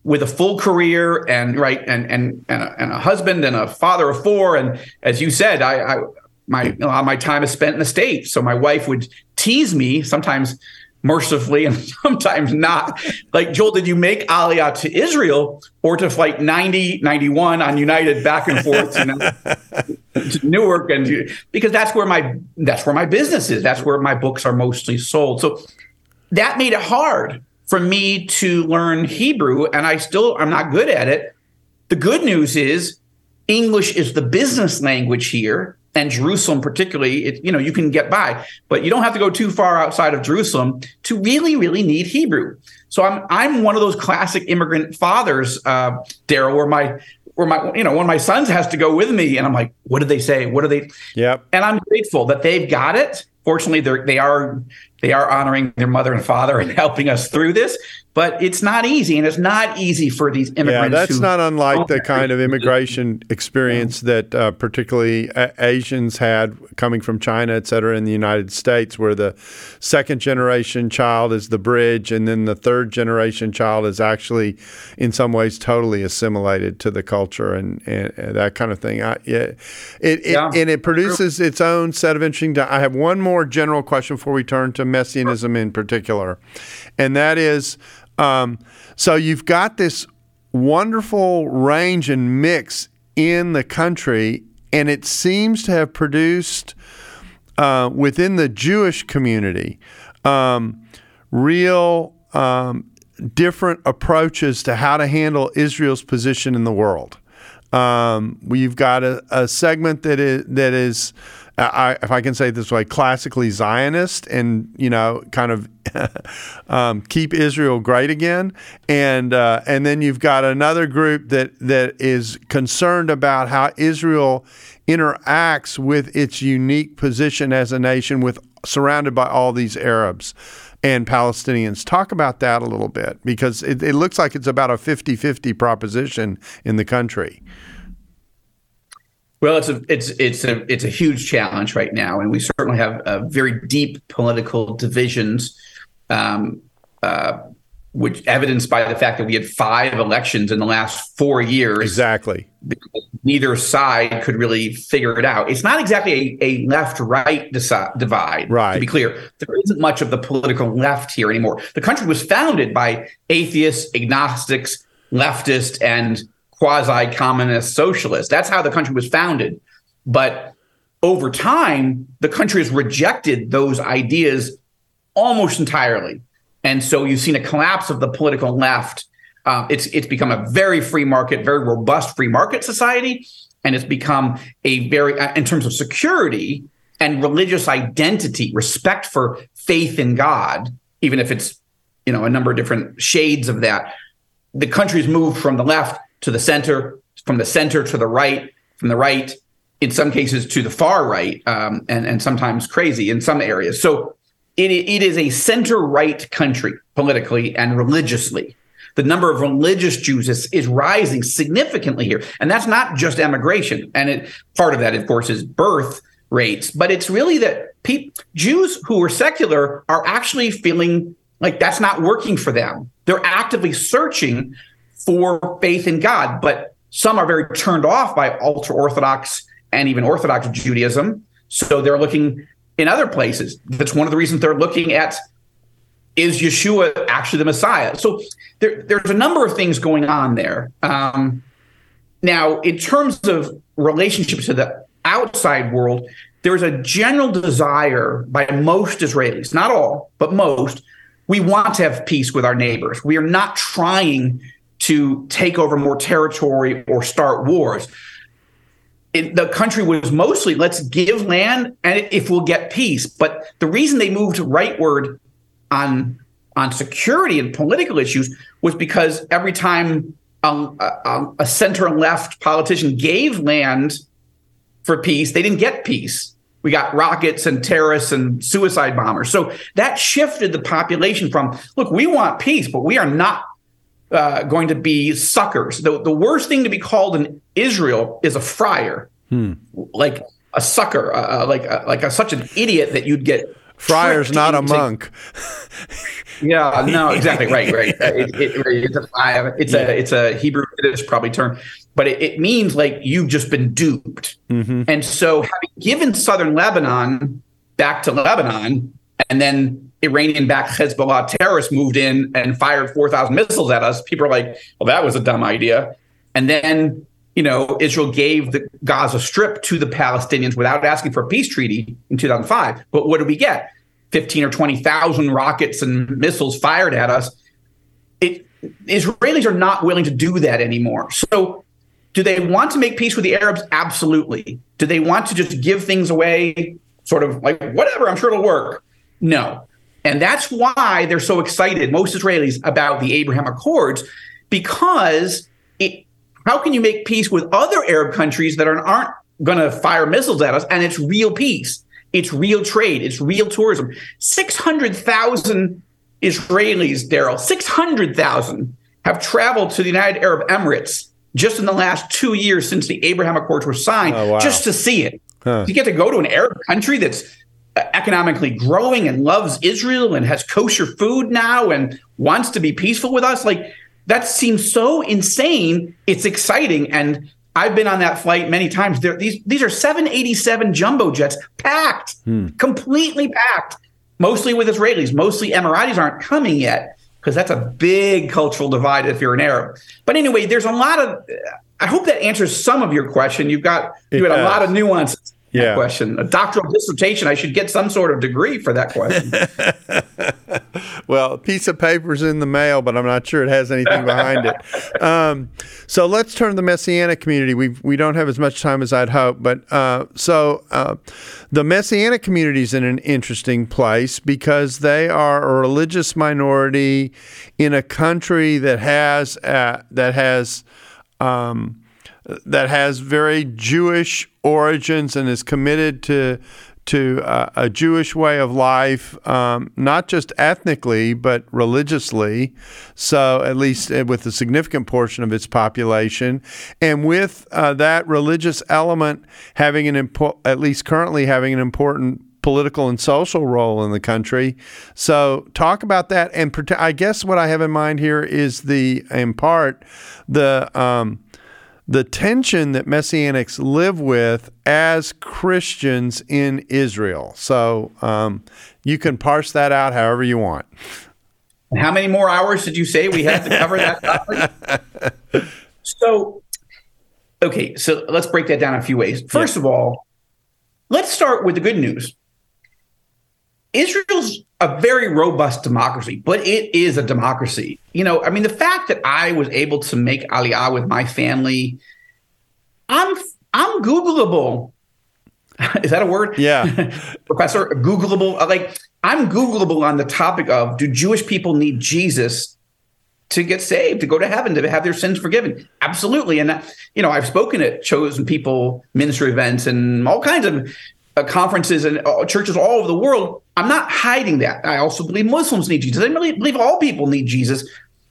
Speaker 4: with a full career and right and and and a, and a husband and a father of four, and as you said, I, I my my time is spent in the states, so my wife would tease me sometimes mercifully and sometimes not. Like, Joel, did you make Aliyah to Israel or to flight 90, 91 on United back and forth you know, to Newark? And because that's where my that's where my business is. That's where my books are mostly sold. So that made it hard for me to learn Hebrew, and I still I'm not good at it. The good news is English is the business language here and Jerusalem particularly, it, you know, you can get by, but you don't have to go too far outside of Jerusalem to really, really need Hebrew. So I'm I'm one of those classic immigrant fathers, uh, Darrell, where my where my you know one of my sons has to go with me, and I'm like, what did they say? What are they?
Speaker 3: yeah
Speaker 4: And I'm grateful that they've got it. Fortunately, they're they are they are honoring their mother and father and helping us through this but it's not easy and it's not easy for these immigrants
Speaker 3: yeah that's not unlike the kind of immigration experience that uh, particularly asians had coming from china et cetera in the united states where the second generation child is the bridge and then the third generation child is actually in some ways totally assimilated to the culture and, and, and that kind of thing I, yeah, it, yeah. and it produces its own set of interesting i have one more general question before we turn to messianism in particular and that is um, so you've got this wonderful range and mix in the country, and it seems to have produced uh, within the Jewish community um, real um, different approaches to how to handle Israel's position in the world. Um, we've got a, a segment that is that is I, if I can say it this way, classically Zionist, and you know, kind of um, keep Israel great again, and uh, and then you've got another group that that is concerned about how Israel interacts with its unique position as a nation, with surrounded by all these Arabs and Palestinians. Talk about that a little bit because it, it looks like it's about a 50 50 proposition in the country.
Speaker 4: Well, it's a it's it's a it's a huge challenge right now, and we certainly have uh, very deep political divisions, um, uh, which evidenced by the fact that we had five elections in the last four years.
Speaker 3: Exactly.
Speaker 4: Neither side could really figure it out. It's not exactly a, a left-right deci- divide.
Speaker 3: Right.
Speaker 4: To be clear, there isn't much of the political left here anymore. The country was founded by atheists, agnostics, leftists, and quasi communist socialist. That's how the country was founded. But over time, the country has rejected those ideas almost entirely. And so you've seen a collapse of the political left. Uh, it's it's become a very free market, very robust free market society, and it's become a very, uh, in terms of security and religious identity, respect for faith in God, even if it's you know a number of different shades of that. The country's moved from the left to the center, from the center to the right, from the right, in some cases to the far right, um, and, and sometimes crazy in some areas. So it, it is a center right country politically and religiously. The number of religious Jews is, is rising significantly here. And that's not just emigration. And it, part of that, of course, is birth rates. But it's really that pe- Jews who are secular are actually feeling like that's not working for them. They're actively searching for faith in God, but some are very turned off by ultra Orthodox and even Orthodox Judaism. So they're looking in other places. That's one of the reasons they're looking at is Yeshua actually the Messiah? So there, there's a number of things going on there. Um, now, in terms of relationships to the outside world, there's a general desire by most Israelis, not all, but most, we want to have peace with our neighbors. We are not trying to take over more territory or start wars. it, the country was mostly let's give land and if we'll get peace. But the reason they moved rightward on on security and political issues was because every time a, a center left politician gave land for peace, they didn't get peace. We got rockets and terrorists and suicide bombers. So that shifted the population from look, we want peace, but we are not uh, going to be suckers. The, the worst thing to be called in Israel is a freier, hmm. like a sucker, uh, uh like uh, like a, such an idiot that you'd get.
Speaker 3: Freier's not a monk.
Speaker 4: yeah, no, exactly right, right. Uh, it, it, it's a it's a it's a Hebrew Yiddish probably term, but it, it means like you've just been duped. Mm-hmm. And so, having given southern Lebanon back to Lebanon, and then Iranian backed Hezbollah terrorists moved in and fired 4,000 missiles at us, people are like, well, that was a dumb idea. And then, you know, Israel gave the Gaza Strip to the Palestinians without asking for a peace treaty in 2005. But what did we get? 15 or 20,000 rockets and missiles fired at us. It, Israelis are not willing to do that anymore. So, do they want to make peace with the Arabs? Absolutely. Do they want to just give things away, sort of like whatever? I'm sure it'll work. No. And that's why they're so excited, most Israelis, about the Abraham Accords, because it, how can you make peace with other Arab countries that are, aren't going to fire missiles at us? And it's real peace, it's real trade, it's real tourism. 600,000 Israelis, Darrell, 600,000 have traveled to the United Arab Emirates just in the last two years since the Abraham Accords were signed, oh, wow. just to see it. Huh. You get to go to an Arab country that's economically growing and loves Israel and has kosher food now and wants to be peaceful with us. Like that seems so insane. It's exciting. And I've been on that flight many times. There, these these are 787 jumbo jets packed, hmm. completely packed, mostly with Israelis. Mostly Emiratis aren't coming yet because that's a big cultural divide if you're an Arab. But anyway, there's a lot of. I hope that answers some of your question. You've got you had a lot of nuances yeah. question. A doctoral dissertation. I should get some sort of degree for that question.
Speaker 3: well, a piece of paper's in the mail, but I'm not sure it has anything behind it. Um, so let's turn to the Messianic community. We we don't have as much time as I'd hope, but uh, so uh, the Messianic community is in an interesting place because they are a religious minority in a country that has uh, that has. Um, that has very Jewish origins and is committed to to uh, a Jewish way of life, um, not just ethnically but religiously. So at least uh, with a significant portion of its population, and with uh, that religious element having an impo- at least currently having an important political and social role in the country. So talk about that, and I guess what I have in mind here is the in part the um, the tension that Messianics live with as Christians in Israel. So um, you can parse that out however you want.
Speaker 4: How many more hours did you say we have to cover that topic? so, okay, so let's break that down a few ways. First yeah. of all, let's start with the good news. Israel's a very robust democracy, but it is a democracy. You know, I mean, the fact that I was able to make Aliyah with my family, I'm I'm Googleable. is that a word?
Speaker 3: Yeah,
Speaker 4: Professor Googleable. Like I'm Googleable on the topic of do Jewish people need Jesus to get saved, to go to heaven, to have their sins forgiven? Absolutely. And you know, I've spoken at chosen people ministry events and all kinds of uh, conferences and uh, churches all over the world. I'm not hiding that. I also believe Muslims need Jesus. I believe all people need Jesus,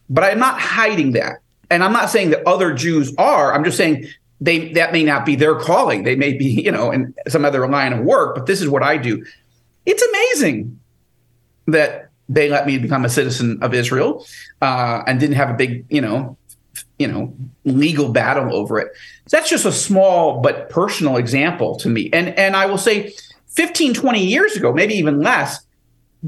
Speaker 4: but I'm not hiding that. And I'm not saying that other Jews are. I'm just saying they that may not be their calling. They may be, you know, in some other line of work, but this is what I do. It's amazing that they let me become a citizen of Israel uh, and didn't have a big, you know, you know, legal battle over it. That's just a small but personal example to me. And and I will say 15, 20 years ago, maybe even less,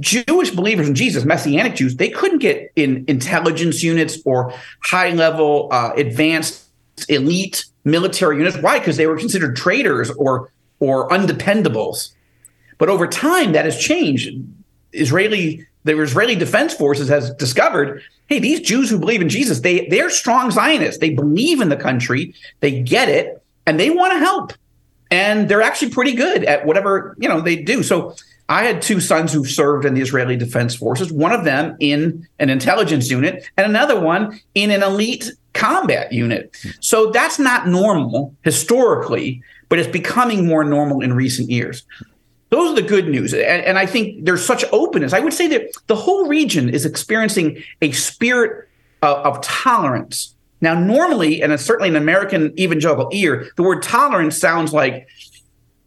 Speaker 4: Jewish believers in Jesus, Messianic Jews, they couldn't get in intelligence units or high level, uh, advanced, elite military units. Why? Because they were considered traitors or or undependables. But over time, that has changed. Israeli the Israeli Defense Forces has discovered, hey, these Jews who believe in Jesus, they they're strong Zionists. They believe in the country, they get it, and they want to help. And they're actually pretty good at whatever you know they do. So I had two sons who served in the Israeli Defense Forces. One of them in an intelligence unit, and another one in an elite combat unit. So that's not normal historically, but it's becoming more normal in recent years. Those are the good news. And, and, I think there's such openness. I would say that the whole region is experiencing a spirit of, of tolerance. Now, normally, and certainly an American evangelical ear, the word tolerance sounds like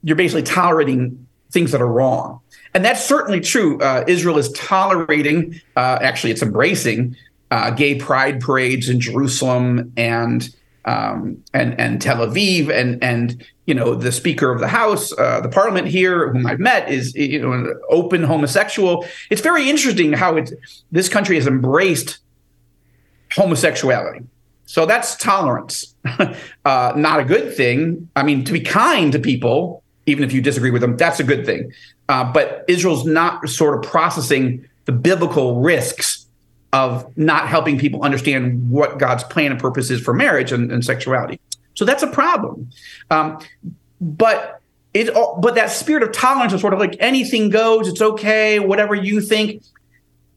Speaker 4: you're basically tolerating things that are wrong. And that's certainly true. Uh, Israel is tolerating, uh, actually, it's embracing uh, gay pride parades in Jerusalem and um, and and Tel Aviv and and you know the Speaker of the House, uh, the Parliament here, whom I've met, is you know an open homosexual. It's very interesting how it this country has embraced homosexuality. So that's tolerance, uh, not a good thing. I mean, to be kind to people, even if you disagree with them, that's a good thing. Uh, but Israel's not sort of processing the biblical risks of not helping people understand what God's plan and purpose is for marriage and, and sexuality. So that's a problem. Um, but it, but that spirit of tolerance is sort of like anything goes. It's okay, whatever you think.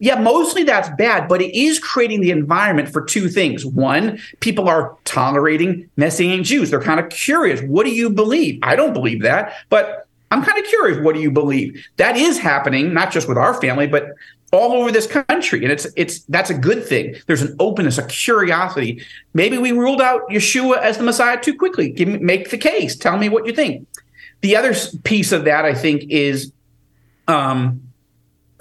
Speaker 4: Yeah, mostly that's bad, but it is creating the environment for two things. One, people are tolerating Messianic Jews. They're kind of curious. What do you believe? I don't believe that, but I'm kind of curious. What do you believe? That is happening, not just with our family, but all over this country and it's it's that's a good thing there's an openness a curiosity maybe we ruled out yeshua as the messiah too quickly Give me, make the case tell me what you think the other piece of that i think is um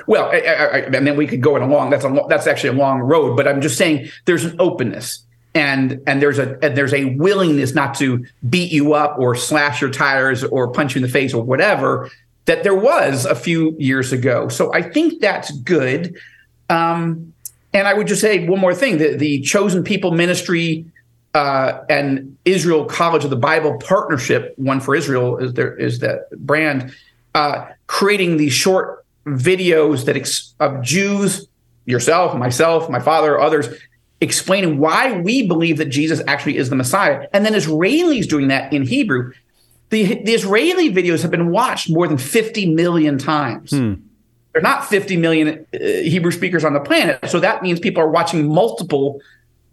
Speaker 4: well I, I, and then we could go in a long that's a that's actually a long road but i'm just saying there's an openness and and there's a and there's a willingness not to beat you up or slash your tires or punch you in the face or whatever that there was a few years ago. So I think that's good. Um, and I would just say one more thing: the, the Chosen People Ministry uh, and Israel College of the Bible partnership, one for Israel is there is that brand, uh, creating these short videos that ex- of Jews, yourself, myself, my father, others, explaining why we believe that Jesus actually is the Messiah, and then Israelis doing that in Hebrew the, the Israeli videos have been watched more than 50 million times. Hmm. There are not 50 million uh, Hebrew speakers on the planet. So that means people are watching multiple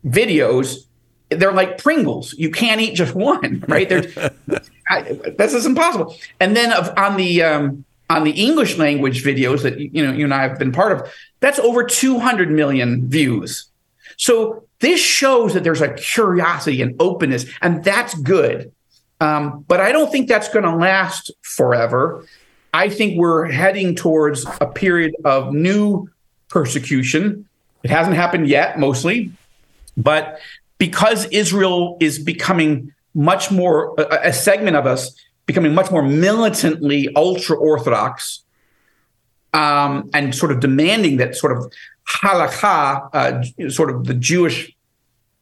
Speaker 4: videos. They're like Pringles. You can't eat just one, right? that's just impossible. And then of, on the um, on the English language videos that you know you and I have been part of, that's over 200 million views. So this shows that there's a curiosity and openness, and that's good. Um, but I don't think that's going to last forever. I think we're heading towards a period of new persecution. It hasn't happened yet, mostly, but because Israel is becoming much more, a, a segment of us becoming much more militantly ultra Orthodox um, and sort of demanding that sort of halakha, uh, sort of the Jewish,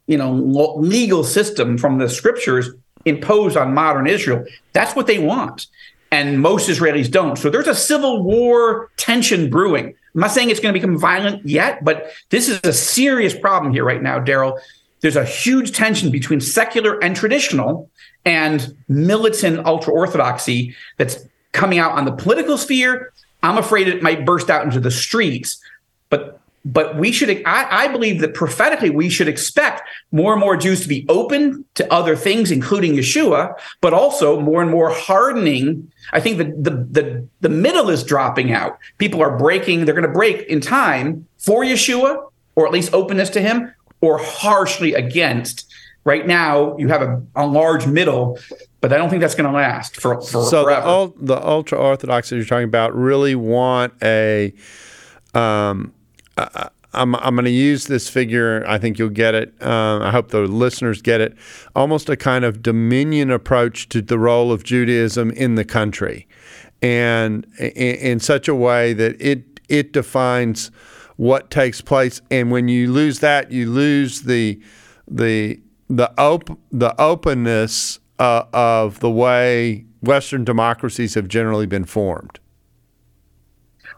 Speaker 4: you know, legal system from the scriptures imposed on modern Israel. That's what they want. And most Israelis don't. So there's a civil war tension brewing. I'm not saying it's going to become violent yet, but this is a serious problem here right now, Darrell. There's a huge tension between secular and traditional and militant ultra orthodoxy that's coming out on the political sphere. I'm afraid it might burst out into the streets. But but we should I, I, believe that prophetically we should expect more and more jews to be open to other things including yeshua but also more and more hardening i think the the the, the middle is dropping out people are breaking they're going to break in time for yeshua or at least openness to him or harshly against right now you have a, a large middle but i don't think that's going to last for, for
Speaker 3: so
Speaker 4: forever.
Speaker 3: the, the ultra orthodox that you're talking about really want a um, I, am I'm going to use this figure. I think you'll get it. Uh, I hope the listeners get it. Almost a kind of dominion approach to the role of Judaism in the country, and in, in such a way that it it defines what takes place. And when you lose that, you lose the the the op- the openness uh, of the way Western democracies have generally been formed.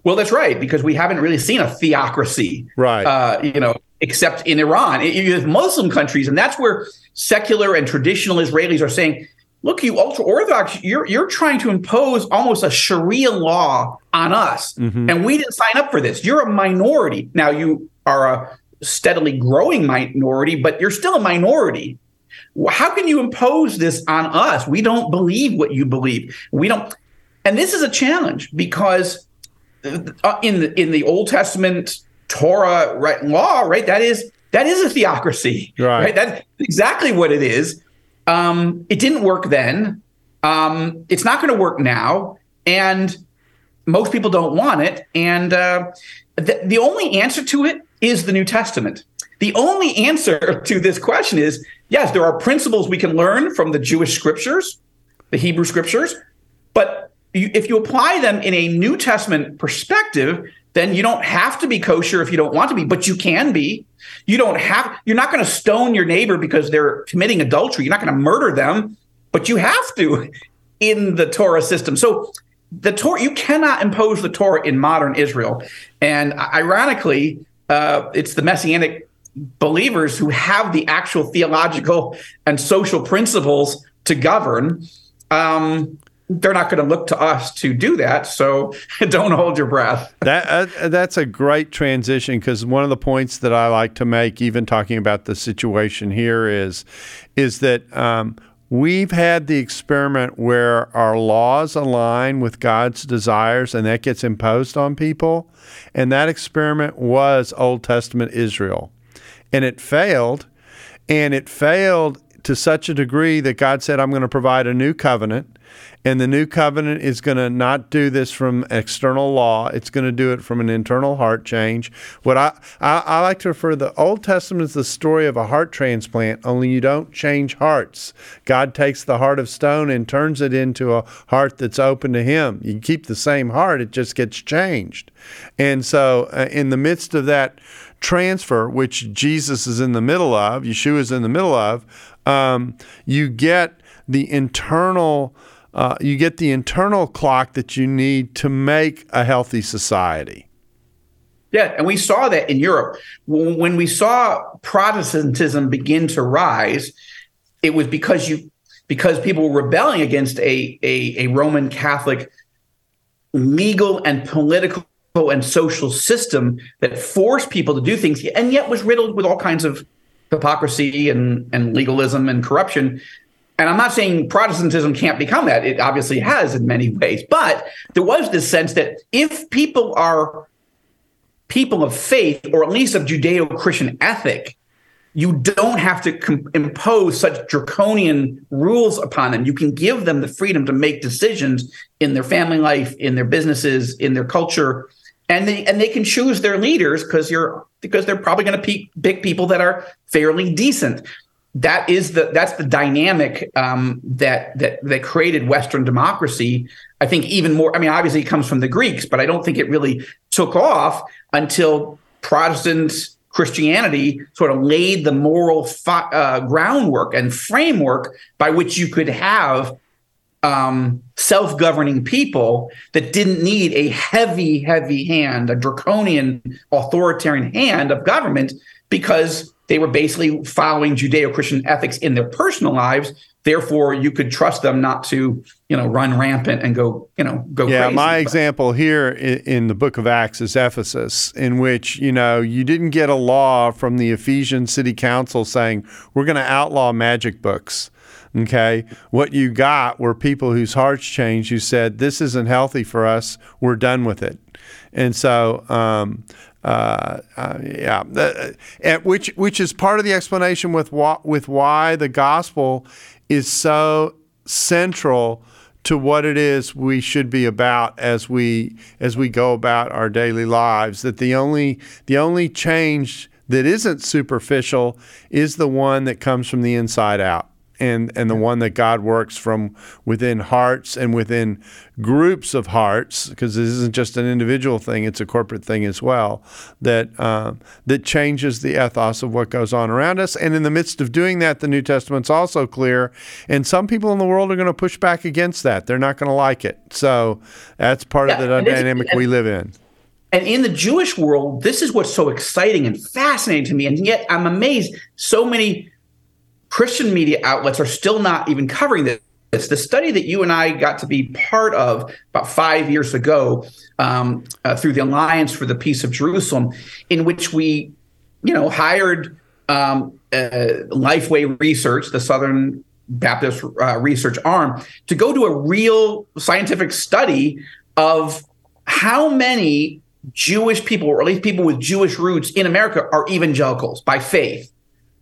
Speaker 4: Well, that's right, because we haven't really seen a theocracy,
Speaker 3: right?
Speaker 4: Uh, you know, except in Iran. You have Muslim countries, and that's where secular and traditional Israelis are saying, look, you ultra orthodox, you're you're trying to impose almost a Sharia law on us, mm-hmm. and we didn't sign up for this. You're a minority now. You are a steadily growing minority, but you're still a minority. How can you impose this on us? We don't believe what you believe. We don't, and this is a challenge because uh, in the in the Old Testament Torah right law, right? That is that is a theocracy, right? right? That's exactly what it is. Um, it didn't work then. Um, it's not going to work now, and most people don't want it. And uh, the, the only answer to it is the New Testament. The only answer to this question is yes, there are principles we can learn from the Jewish scriptures, the Hebrew scriptures, but you, if you apply them in a New Testament perspective, then you don't have to be kosher if you don't want to be, but you can be. You don't have, you're not going to stone your neighbor because they're committing adultery. You're not going to murder them, but you have to in the Torah system. So the Torah, you cannot impose the Torah in modern Israel. And ironically, uh, it's the Messianic believers who have the actual theological and social principles to govern. Um, they're not going to look to us to do that. So don't hold your breath.
Speaker 3: that uh, that's a great transition because one of the points that I like to make, even talking about the situation here, is is that um, we've had the experiment where our laws align with God's desires, and that gets imposed on people. And that experiment was Old Testament Israel, and it failed. And it failed to such a degree that God said, I'm going to provide a new covenant and the new covenant is going to not do this from external law. It's going to do it from an internal heart change. What I, I, I like to refer to the Old Testament as the story of a heart transplant, only you don't change hearts. God takes the heart of stone and turns it into a heart that's open to Him. You keep the same heart, it just gets changed. And so, uh, in the midst of that transfer, which Jesus is in the middle of, Yeshua is in the middle of, um, you get the internal uh, you get the internal clock that you need to make a healthy society.
Speaker 4: Yeah, and we saw that in Europe. When we saw Protestantism begin to rise, it was because you because people were rebelling against a, a, a Roman Catholic legal and political and social system that forced people to do things and yet was riddled with all kinds of hypocrisy and, and legalism and corruption and I'm not saying Protestantism can't become that. It obviously has in many ways. But there was this sense that if people are people of faith, or at least of Judeo Christian ethic, you don't have to impose such draconian rules upon them. You can give them the freedom to make decisions in their family life, in their businesses, in their culture, and they and they can choose their leaders because you're because they're probably going to pick people that are fairly decent that is the that's the dynamic um, that that that created Western democracy. I think even more. I mean, obviously it comes from the Greeks, but I don't think it really took off until Protestant Christianity sort of laid the moral fi- uh, groundwork and framework by which you could have um, self-governing people that didn't need a heavy, heavy hand, a draconian, authoritarian hand of government, because they were basically following Judeo-Christian ethics in their personal lives. Therefore, you could trust them not to, you know, run rampant and go, you know, go.
Speaker 3: Yeah,
Speaker 4: crazy.
Speaker 3: my
Speaker 4: but,
Speaker 3: example here in the Book of Acts is Ephesus, in which you know you didn't get a law from the Ephesian City Council saying we're going to outlaw magic books. Okay, what you got were people whose hearts changed. Who said this isn't healthy for us. We're done with it. And so um, uh, uh, yeah, uh, which which is part of the explanation with why, with why the gospel is so central to what it is we should be about as we as we go about our daily lives. That the only the only change that isn't superficial is the one that comes from the inside out and and the one that God works from within hearts and within groups of hearts, because this isn't just an individual thing; it's a corporate thing as well. That uh, that changes the ethos of what goes on around us. And in the midst of doing that, the New Testament's also clear. And some people in the world are going to push back against that. They're not going to like it. So that's part yeah, of the dynamic we live in.
Speaker 4: And in the Jewish world, this is what's so exciting and fascinating to me. And yet I'm amazed so many Christian media outlets are still not even covering this. The study that you and I got to be part of about five years ago um, uh, through the Alliance for the Peace of Jerusalem, in which we, you know, hired um, uh, Lifeway Research, the Southern Baptist uh, research arm, to go to a real scientific study of how many Jewish people, or at least people with Jewish roots in America, are evangelicals by faith,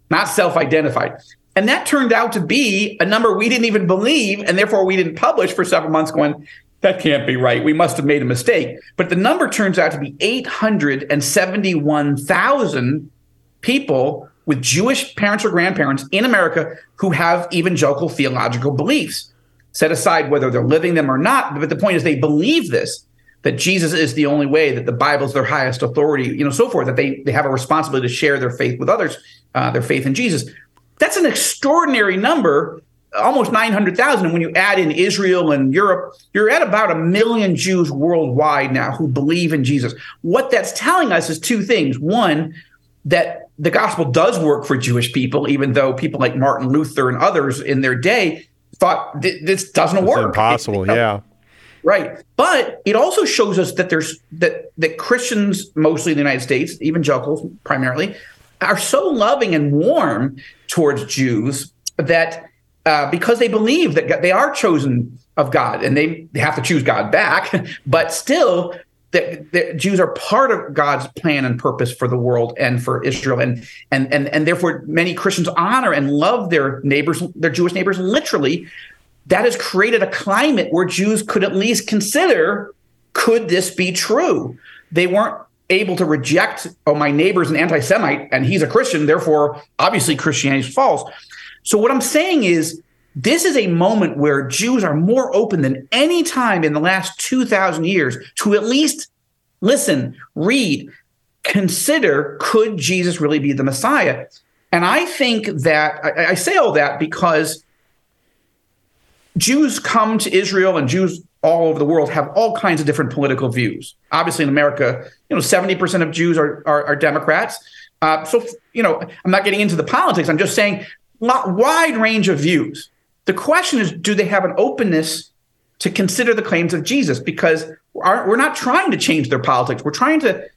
Speaker 4: not self identified. And that turned out to be a number we didn't even believe. And therefore, we didn't publish for several months, going, that can't be right. We must have made a mistake. But the number turns out to be 871,000 people with Jewish parents or grandparents in America who have evangelical theological beliefs. Set aside whether they're living them or not, but the point is they believe this that Jesus is the only way, that the Bible is their highest authority, you know, so forth, that they, they have a responsibility to share their faith with others, uh, their faith in Jesus. That's an extraordinary number, almost 900,000. And when you add in Israel and Europe, you're at about a million Jews worldwide now who believe in Jesus. What that's telling us is two things. One, that the gospel does work for Jewish people, even though people like Martin Luther and others in their day thought this doesn't
Speaker 3: it's
Speaker 4: work.
Speaker 3: Impossible, it, yeah.
Speaker 4: Right. But it also shows us that there's that that Christians, mostly in the United States, evangelicals primarily, are so loving and warm towards Jews that uh, because they believe that they are chosen of God and they, they have to choose God back, but still that, that, Jews are part of God's plan and purpose for the world and for Israel, and and and and therefore many Christians honor and love their neighbors, their Jewish neighbors, literally. That has created a climate where Jews could at least consider: could this be true? They weren't able to reject, oh, my neighbor's an anti-Semite and he's a Christian, therefore, obviously Christianity is false. So what I'm saying is this is a moment where Jews are more open than any time in the last 2,000 years to at least listen, read, consider could Jesus really be the Messiah? And I think that I, I, say all that because Jews come to Israel and Jews all over the world have all kinds of different political views. Obviously, in America, you know, 70% of Jews are, are, are Democrats. Uh, so, you know, I'm not getting into the politics. I'm just saying, wide range of views. The question is, do they have an openness to consider the claims of Jesus? Because we're not trying to change their politics. We're trying to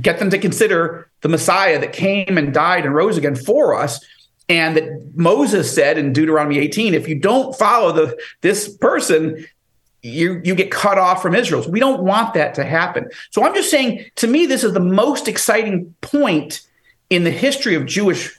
Speaker 4: get them to consider the Messiah that came and died and rose again for us. And that Moses said in Deuteronomy 18, if you don't follow the this person, you you get cut off from Israel. So we don't want that to happen. So I'm just saying, to me, this is the most exciting point in the history of Jewish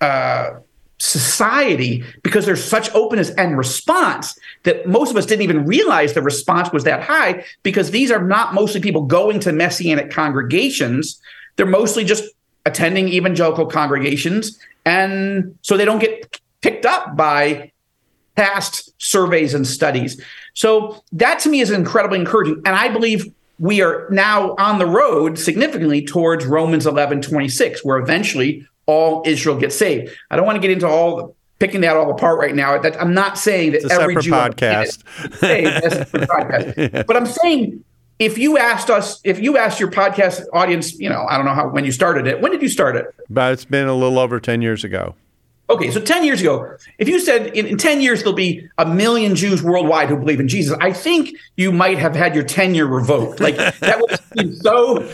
Speaker 4: uh, society because there's such openness and response that most of us didn't even realize the response was that high because these are not mostly people going to messianic congregations they're mostly just attending evangelical congregations and so they don't get picked up by past surveys and studies so that to me is incredibly encouraging and i believe we are now on the road significantly towards romans 11 26 where eventually all Israel gets saved. I don't want to get into all the picking that all apart right now. That I'm not saying that every Jew
Speaker 3: podcast.
Speaker 4: podcast. But I'm saying if you asked us, if you asked your podcast audience, you know, I don't know how when you started it. When did you start it?
Speaker 3: But it's been a little over ten years ago.
Speaker 4: Okay, so 10 years ago, if you said in, in, 10 years there'll be a million Jews worldwide who believe in Jesus, I think you might have had your tenure revoked. Like that would was so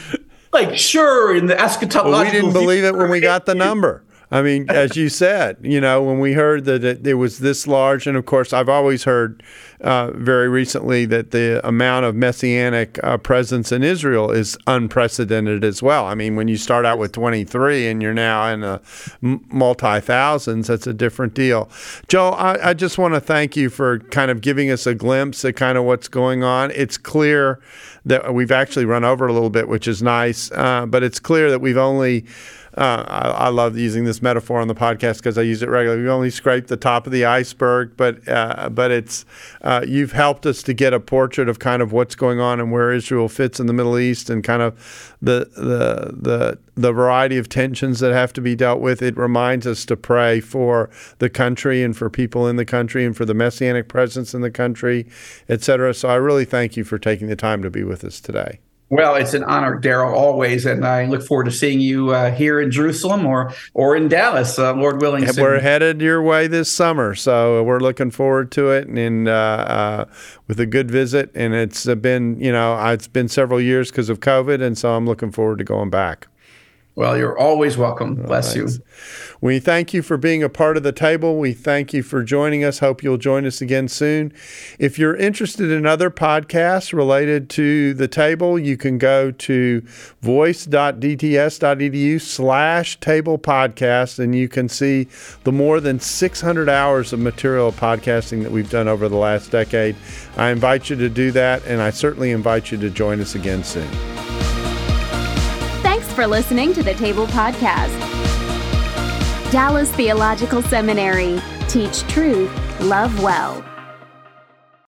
Speaker 4: like sure in the eschatological.
Speaker 3: Well, we didn't believe it when we got the number. I mean, as you said, you know, when we heard that it, it was this large, and of course, I've always heard uh, very recently that the amount of messianic uh, presence in Israel is unprecedented as well. I mean, when you start out with 23 and you're now in the multi thousands, that's a different deal. Joe, I, I just want to thank you for kind of giving us a glimpse at kind of what's going on. It's clear that we've actually run over a little bit, which is nice, uh, but it's clear that we've only uh, I, I, love using this metaphor on the podcast because I use it regularly. We only scraped the top of the iceberg, but uh, but it's uh, you've helped us to get a portrait of kind of what's going on and where Israel fits in the Middle East and kind of the the the the variety of tensions that have to be dealt with. It reminds us to pray for the country and for people in the country and for the messianic presence in the country, et cetera. So I really thank you for taking the time to be with us today.
Speaker 4: Well, it's an honor, Darrell, always, and I look forward to seeing you uh, here in Jerusalem or or in Dallas, uh, Lord willing.
Speaker 3: We're headed your way this summer, so we're looking forward to it, and uh, uh with a good visit. And it's been, you know, it's been several years because of COVID, and so I'm looking forward to going back.
Speaker 4: Well, you're always welcome. Bless you.
Speaker 3: We thank you for being a part of the table. We thank you for joining us. Hope you'll join us again soon. If you're interested in other podcasts related to the table, you can go to voice.dts.edu slash table podcast and you can see the more than 600 hours of material podcasting that we've done over the last decade. I invite you to do that, and I certainly invite you to join us again soon
Speaker 2: for listening to the Table Podcast. Dallas Theological Seminary. Teach truth, love well.